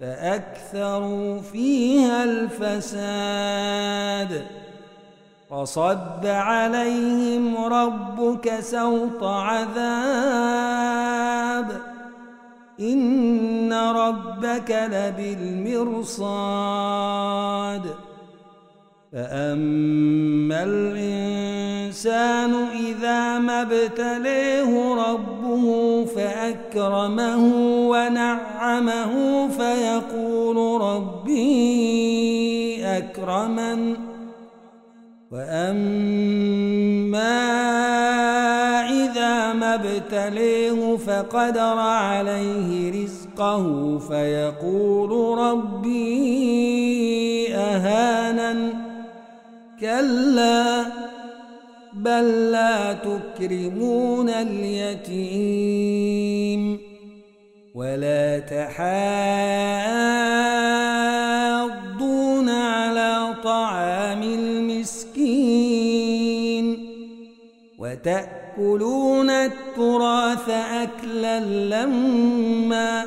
فأكثروا فيها الفساد وصب عليهم ربك سوط عذاب إن ربك لبالمرصاد فأما الإنسان إذا ما ابتليه ربه فأكرمه ونعمه فيقول ربي أكرمن وأما إذا ما ابتليه فقدر عليه رزقه فيقول ربي أهانن كلا بل لا تكرمون اليتيم ولا تحاضون على طعام المسكين وتأكلون التراث أكلا لمّا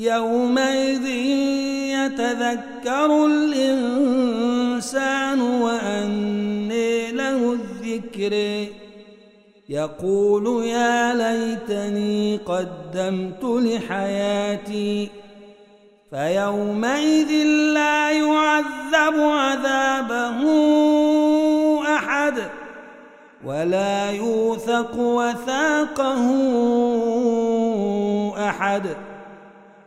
يومئذ يتذكر الإنسان وأني له الذكر. يقول يا ليتني قدمت لحياتي فيومئذ لا يعذب عذابه أحد ولا يوثق وثاقه أحد.